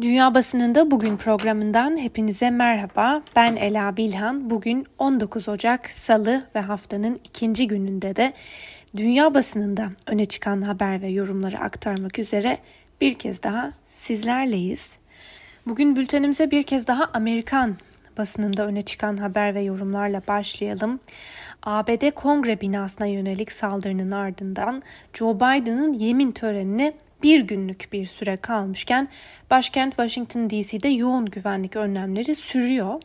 Dünya Basınında Bugün programından hepinize merhaba. Ben Ela Bilhan. Bugün 19 Ocak Salı ve haftanın ikinci gününde de dünya basınında öne çıkan haber ve yorumları aktarmak üzere bir kez daha sizlerleyiz. Bugün bültenimize bir kez daha Amerikan basınında öne çıkan haber ve yorumlarla başlayalım. ABD Kongre binasına yönelik saldırının ardından Joe Biden'ın yemin törenine bir günlük bir süre kalmışken başkent Washington DC'de yoğun güvenlik önlemleri sürüyor.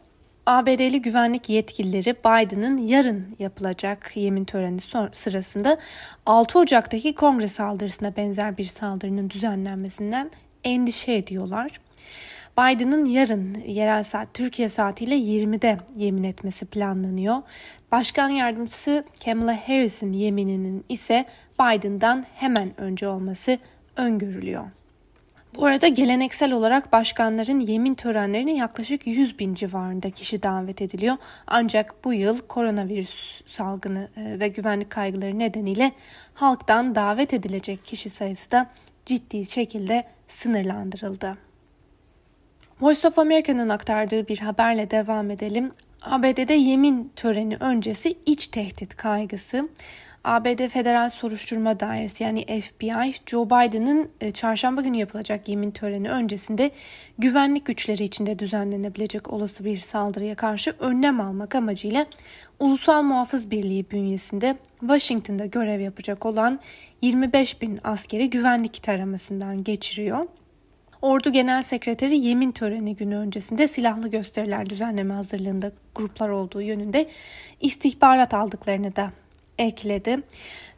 ABD'li güvenlik yetkilileri Biden'ın yarın yapılacak yemin töreni sırasında 6 Ocak'taki kongre saldırısına benzer bir saldırının düzenlenmesinden endişe ediyorlar. Biden'ın yarın yerel saat Türkiye saatiyle 20'de yemin etmesi planlanıyor. Başkan yardımcısı Kamala Harris'in yemininin ise Biden'dan hemen önce olması öngörülüyor. Bu arada geleneksel olarak başkanların yemin törenlerine yaklaşık 100 bin civarında kişi davet ediliyor. Ancak bu yıl koronavirüs salgını e, ve güvenlik kaygıları nedeniyle halktan davet edilecek kişi sayısı da ciddi şekilde sınırlandırıldı. Voice of America'nın aktardığı bir haberle devam edelim. ABD'de yemin töreni öncesi iç tehdit kaygısı. ABD Federal Soruşturma Dairesi yani FBI, Joe Biden'ın e, çarşamba günü yapılacak yemin töreni öncesinde güvenlik güçleri içinde düzenlenebilecek olası bir saldırıya karşı önlem almak amacıyla Ulusal Muhafız Birliği bünyesinde Washington'da görev yapacak olan 25 bin askeri güvenlik taramasından geçiriyor. Ordu Genel Sekreteri yemin töreni günü öncesinde silahlı gösteriler düzenleme hazırlığında gruplar olduğu yönünde istihbarat aldıklarını da ekledi.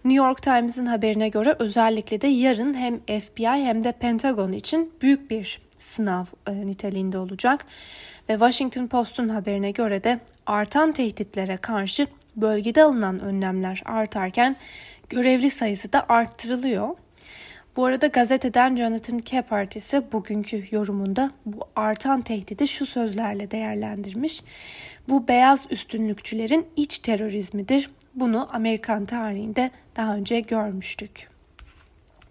New York Times'ın haberine göre özellikle de yarın hem FBI hem de Pentagon için büyük bir sınav e, niteliğinde olacak ve Washington Post'un haberine göre de artan tehditlere karşı bölgede alınan önlemler artarken görevli sayısı da arttırılıyor. Bu arada gazeteden Jonathan Capehart ise bugünkü yorumunda bu artan tehdidi şu sözlerle değerlendirmiş. Bu beyaz üstünlükçülerin iç terörizmidir. Bunu Amerikan tarihinde daha önce görmüştük.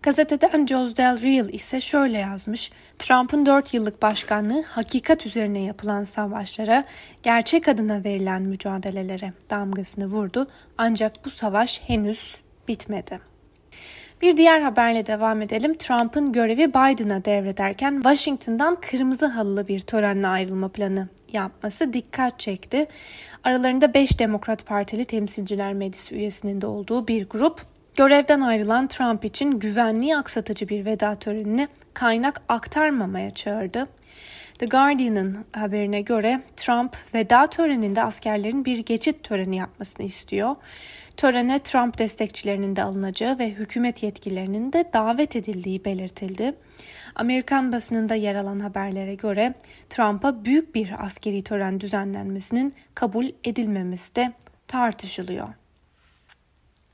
Gazeteden Jos Del Real ise şöyle yazmış. Trump'ın 4 yıllık başkanlığı hakikat üzerine yapılan savaşlara, gerçek adına verilen mücadelelere damgasını vurdu. Ancak bu savaş henüz bitmedi. Bir diğer haberle devam edelim. Trump'ın görevi Biden'a devrederken Washington'dan kırmızı halılı bir törenle ayrılma planı yapması dikkat çekti. Aralarında 5 Demokrat Partili Temsilciler Meclisi üyesinin de olduğu bir grup görevden ayrılan Trump için güvenliği aksatıcı bir veda törenini kaynak aktarmamaya çağırdı. The Guardian'ın haberine göre Trump veda töreninde askerlerin bir geçit töreni yapmasını istiyor. Törene Trump destekçilerinin de alınacağı ve hükümet yetkililerinin de davet edildiği belirtildi. Amerikan basınında yer alan haberlere göre Trump'a büyük bir askeri tören düzenlenmesinin kabul edilmemesi de tartışılıyor.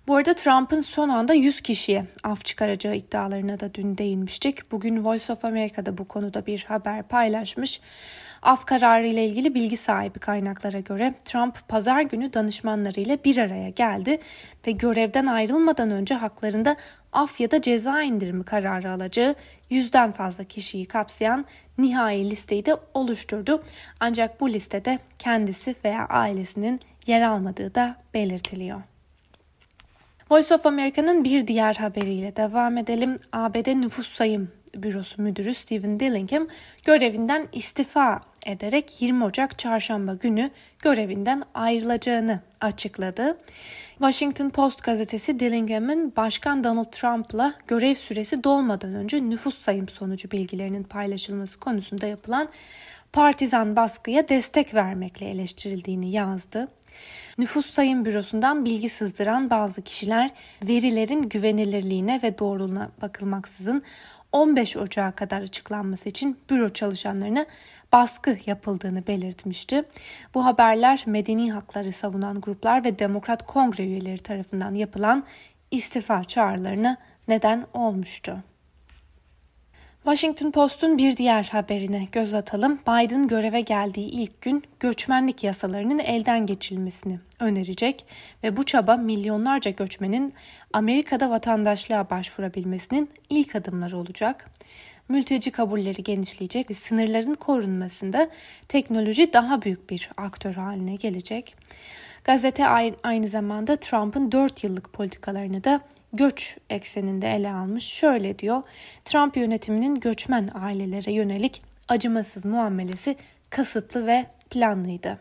Bu arada Trump'ın son anda 100 kişiye af çıkaracağı iddialarına da dün değinmiştik. Bugün Voice of America'da bu konuda bir haber paylaşmış. Af kararı ile ilgili bilgi sahibi kaynaklara göre Trump pazar günü danışmanlarıyla bir araya geldi ve görevden ayrılmadan önce haklarında af ya da ceza indirimi kararı alacağı yüzden fazla kişiyi kapsayan nihai listeyi de oluşturdu. Ancak bu listede kendisi veya ailesinin yer almadığı da belirtiliyor. Voice of America'nın bir diğer haberiyle devam edelim. ABD Nüfus Sayım Bürosu Müdürü Stephen Dillingham görevinden istifa ederek 20 Ocak çarşamba günü görevinden ayrılacağını açıkladı. Washington Post gazetesi Dillingham'ın Başkan Donald Trump'la görev süresi dolmadan önce nüfus sayım sonucu bilgilerinin paylaşılması konusunda yapılan partizan baskıya destek vermekle eleştirildiğini yazdı. Nüfus Sayım Bürosu'ndan bilgi sızdıran bazı kişiler verilerin güvenilirliğine ve doğruluğuna bakılmaksızın 15 Ocağı kadar açıklanması için büro çalışanlarına baskı yapıldığını belirtmişti. Bu haberler medeni hakları savunan gruplar ve Demokrat Kongre üyeleri tarafından yapılan istifa çağrılarına neden olmuştu. Washington Post'un bir diğer haberine göz atalım. Biden göreve geldiği ilk gün göçmenlik yasalarının elden geçirilmesini önerecek ve bu çaba milyonlarca göçmenin Amerika'da vatandaşlığa başvurabilmesinin ilk adımları olacak. Mülteci kabulleri genişleyecek ve sınırların korunmasında teknoloji daha büyük bir aktör haline gelecek. Gazete aynı zamanda Trump'ın 4 yıllık politikalarını da göç ekseninde ele almış. Şöyle diyor, Trump yönetiminin göçmen ailelere yönelik acımasız muamelesi kasıtlı ve planlıydı.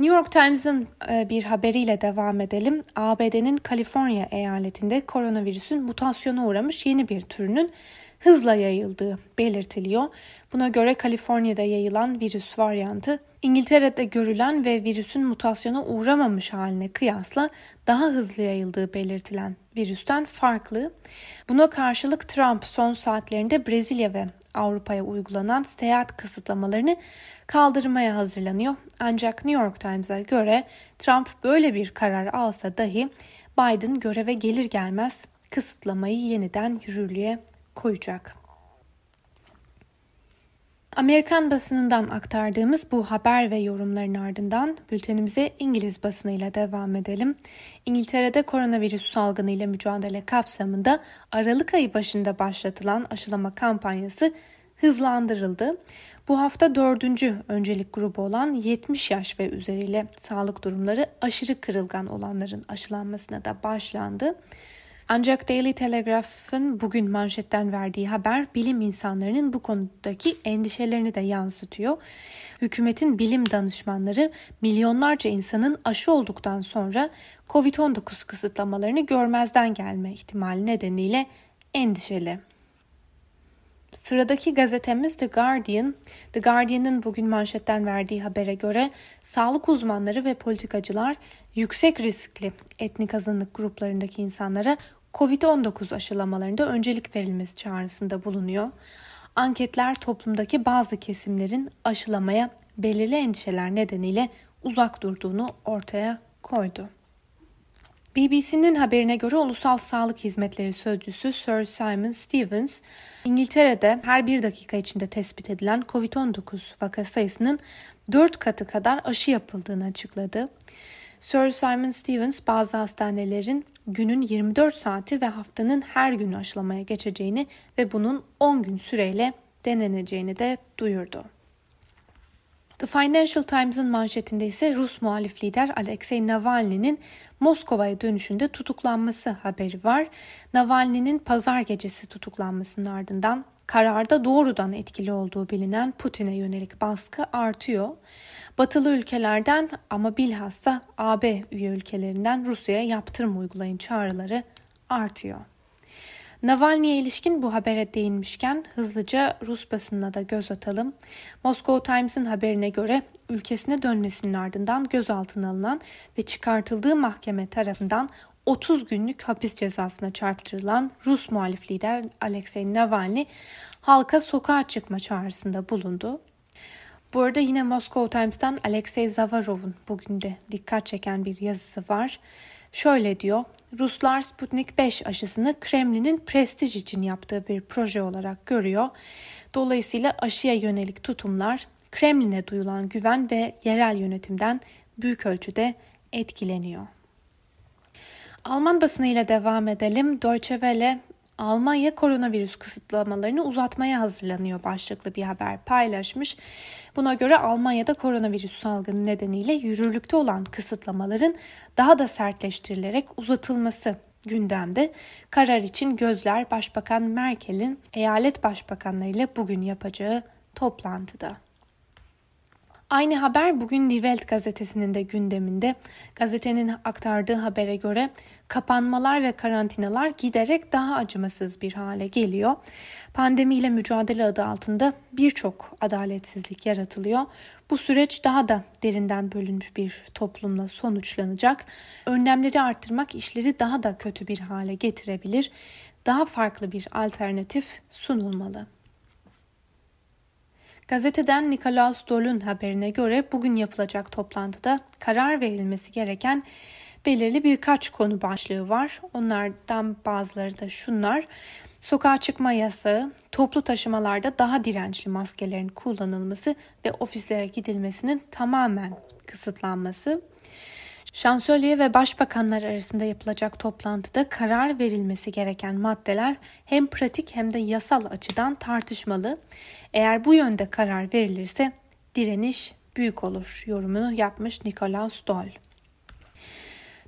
New York Times'ın e, bir haberiyle devam edelim. ABD'nin Kaliforniya eyaletinde koronavirüsün mutasyona uğramış yeni bir türünün hızla yayıldığı belirtiliyor. Buna göre Kaliforniya'da yayılan virüs varyantı İngiltere'de görülen ve virüsün mutasyona uğramamış haline kıyasla daha hızlı yayıldığı belirtilen virüsten farklı. Buna karşılık Trump son saatlerinde Brezilya ve Avrupa'ya uygulanan seyahat kısıtlamalarını kaldırmaya hazırlanıyor. Ancak New York Times'a göre Trump böyle bir karar alsa dahi Biden göreve gelir gelmez kısıtlamayı yeniden yürürlüğe koyacak. Amerikan basınından aktardığımız bu haber ve yorumların ardından bültenimize İngiliz basınıyla devam edelim. İngiltere'de koronavirüs salgını ile mücadele kapsamında Aralık ayı başında başlatılan aşılama kampanyası hızlandırıldı. Bu hafta dördüncü öncelik grubu olan 70 yaş ve üzeriyle sağlık durumları aşırı kırılgan olanların aşılanmasına da başlandı. Ancak Daily Telegraph'ın bugün manşetten verdiği haber bilim insanlarının bu konudaki endişelerini de yansıtıyor. Hükümetin bilim danışmanları milyonlarca insanın aşı olduktan sonra COVID-19 kısıtlamalarını görmezden gelme ihtimali nedeniyle endişeli. Sıradaki gazetemiz The Guardian. The Guardian'ın bugün manşetten verdiği habere göre sağlık uzmanları ve politikacılar yüksek riskli etnik azınlık gruplarındaki insanlara COVID-19 aşılamalarında öncelik verilmesi çağrısında bulunuyor. Anketler toplumdaki bazı kesimlerin aşılamaya belirli endişeler nedeniyle uzak durduğunu ortaya koydu. BBC'nin haberine göre Ulusal Sağlık Hizmetleri Sözcüsü Sir Simon Stevens, İngiltere'de her bir dakika içinde tespit edilen COVID-19 vaka sayısının 4 katı kadar aşı yapıldığını açıkladı. Sir Simon Stevens bazı hastanelerin günün 24 saati ve haftanın her günü aşılamaya geçeceğini ve bunun 10 gün süreyle deneneceğini de duyurdu. The Financial Times'ın manşetinde ise Rus muhalif lider Alexei Navalny'nin Moskova'ya dönüşünde tutuklanması haberi var. Navalny'nin pazar gecesi tutuklanmasının ardından kararda doğrudan etkili olduğu bilinen Putin'e yönelik baskı artıyor. Batılı ülkelerden ama bilhassa AB üye ülkelerinden Rusya'ya yaptırım uygulayın çağrıları artıyor. Navalny'e ilişkin bu habere değinmişken hızlıca Rus basınına da göz atalım. Moscow Times'ın haberine göre ülkesine dönmesinin ardından gözaltına alınan ve çıkartıldığı mahkeme tarafından 30 günlük hapis cezasına çarptırılan Rus muhalif lider Alexei Navalny halka sokağa çıkma çağrısında bulundu. Bu arada yine Moscow Times'tan Alexey Zavarov'un bugün de dikkat çeken bir yazısı var. Şöyle diyor, Ruslar Sputnik 5 aşısını Kremlin'in prestij için yaptığı bir proje olarak görüyor. Dolayısıyla aşıya yönelik tutumlar Kremlin'e duyulan güven ve yerel yönetimden büyük ölçüde etkileniyor. Alman basınıyla devam edelim. Deutsche Welle Almanya koronavirüs kısıtlamalarını uzatmaya hazırlanıyor başlıklı bir haber paylaşmış. Buna göre Almanya'da koronavirüs salgını nedeniyle yürürlükte olan kısıtlamaların daha da sertleştirilerek uzatılması gündemde. Karar için gözler Başbakan Merkel'in eyalet başbakanlarıyla bugün yapacağı toplantıda. Aynı haber bugün Die Welt gazetesinin de gündeminde. Gazetenin aktardığı habere göre kapanmalar ve karantinalar giderek daha acımasız bir hale geliyor. Pandemiyle mücadele adı altında birçok adaletsizlik yaratılıyor. Bu süreç daha da derinden bölünmüş bir toplumla sonuçlanacak. Önlemleri arttırmak işleri daha da kötü bir hale getirebilir. Daha farklı bir alternatif sunulmalı. Gazeteden Nikolaus Dol'un haberine göre bugün yapılacak toplantıda karar verilmesi gereken belirli birkaç konu başlığı var. Onlardan bazıları da şunlar. Sokağa çıkma yasağı, toplu taşımalarda daha dirençli maskelerin kullanılması ve ofislere gidilmesinin tamamen kısıtlanması. Şansölye ve başbakanlar arasında yapılacak toplantıda karar verilmesi gereken maddeler hem pratik hem de yasal açıdan tartışmalı. Eğer bu yönde karar verilirse direniş büyük olur yorumunu yapmış Nikolaus Doll.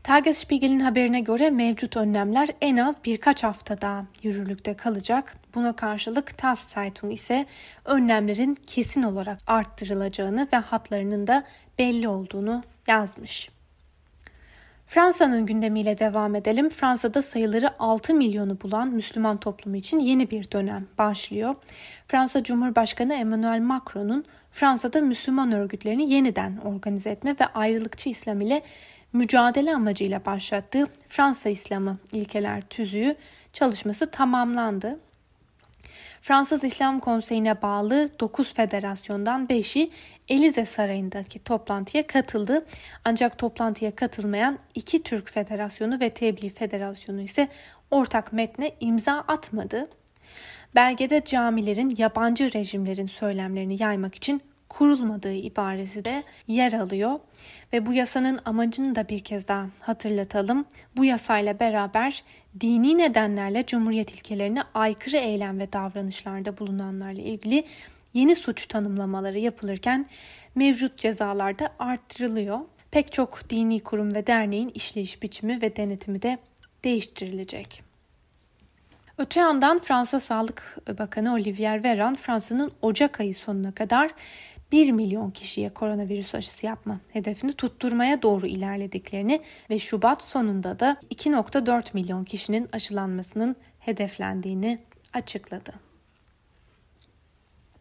Tagesspiegel'in haberine göre mevcut önlemler en az birkaç hafta daha yürürlükte kalacak. Buna karşılık TASS Zeitung ise önlemlerin kesin olarak arttırılacağını ve hatlarının da belli olduğunu yazmış. Fransa'nın gündemiyle devam edelim. Fransa'da sayıları 6 milyonu bulan Müslüman toplumu için yeni bir dönem başlıyor. Fransa Cumhurbaşkanı Emmanuel Macron'un Fransa'da Müslüman örgütlerini yeniden organize etme ve ayrılıkçı İslam ile mücadele amacıyla başlattığı Fransa İslamı ilkeler tüzüğü çalışması tamamlandı. Fransız İslam Konseyi'ne bağlı 9 federasyondan 5'i Elize Sarayı'ndaki toplantıya katıldı. Ancak toplantıya katılmayan iki Türk Federasyonu ve Tebliğ Federasyonu ise ortak metne imza atmadı. Belgede camilerin yabancı rejimlerin söylemlerini yaymak için kurulmadığı ibaresi de yer alıyor. Ve bu yasanın amacını da bir kez daha hatırlatalım. Bu yasayla beraber dini nedenlerle Cumhuriyet ilkelerine aykırı eylem ve davranışlarda bulunanlarla ilgili yeni suç tanımlamaları yapılırken mevcut cezalar da arttırılıyor. Pek çok dini kurum ve derneğin işleyiş biçimi ve denetimi de değiştirilecek. Öte yandan Fransa Sağlık Bakanı Olivier Véran Fransa'nın Ocak ayı sonuna kadar 1 milyon kişiye koronavirüs aşısı yapma hedefini tutturmaya doğru ilerlediklerini ve Şubat sonunda da 2.4 milyon kişinin aşılanmasının hedeflendiğini açıkladı.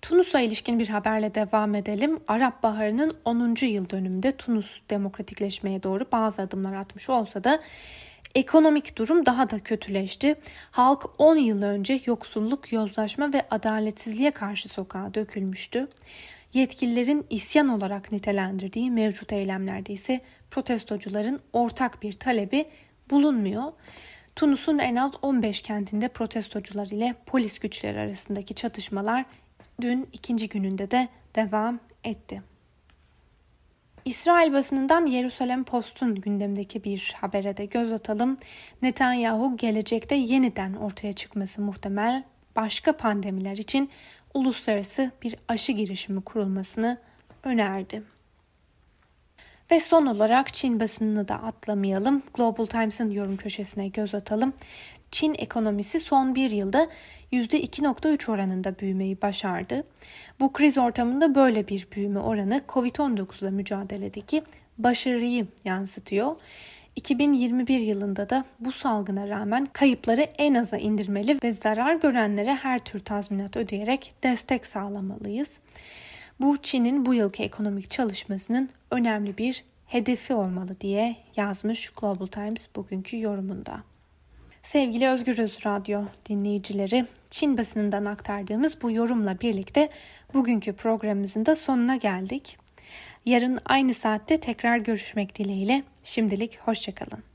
Tunus'a ilişkin bir haberle devam edelim. Arap Baharı'nın 10. yıl dönümünde Tunus demokratikleşmeye doğru bazı adımlar atmış olsa da ekonomik durum daha da kötüleşti. Halk 10 yıl önce yoksulluk, yozlaşma ve adaletsizliğe karşı sokağa dökülmüştü. Yetkililerin isyan olarak nitelendirdiği mevcut eylemlerde ise protestocuların ortak bir talebi bulunmuyor. Tunus'un en az 15 kentinde protestocular ile polis güçleri arasındaki çatışmalar dün ikinci gününde de devam etti. İsrail basınından Yerusalem Post'un gündemdeki bir habere de göz atalım. Netanyahu gelecekte yeniden ortaya çıkması muhtemel başka pandemiler için uluslararası bir aşı girişimi kurulmasını önerdi. Ve son olarak Çin basınını da atlamayalım. Global Times'ın yorum köşesine göz atalım. Çin ekonomisi son bir yılda %2.3 oranında büyümeyi başardı. Bu kriz ortamında böyle bir büyüme oranı COVID-19 ile mücadeledeki başarıyı yansıtıyor. 2021 yılında da bu salgına rağmen kayıpları en aza indirmeli ve zarar görenlere her tür tazminat ödeyerek destek sağlamalıyız. Bu Çin'in bu yılki ekonomik çalışmasının önemli bir hedefi olmalı diye yazmış Global Times bugünkü yorumunda. Sevgili Özgür Öz Radyo dinleyicileri, Çin basınından aktardığımız bu yorumla birlikte bugünkü programımızın da sonuna geldik. Yarın aynı saatte tekrar görüşmek dileğiyle. Şimdilik hoşçakalın.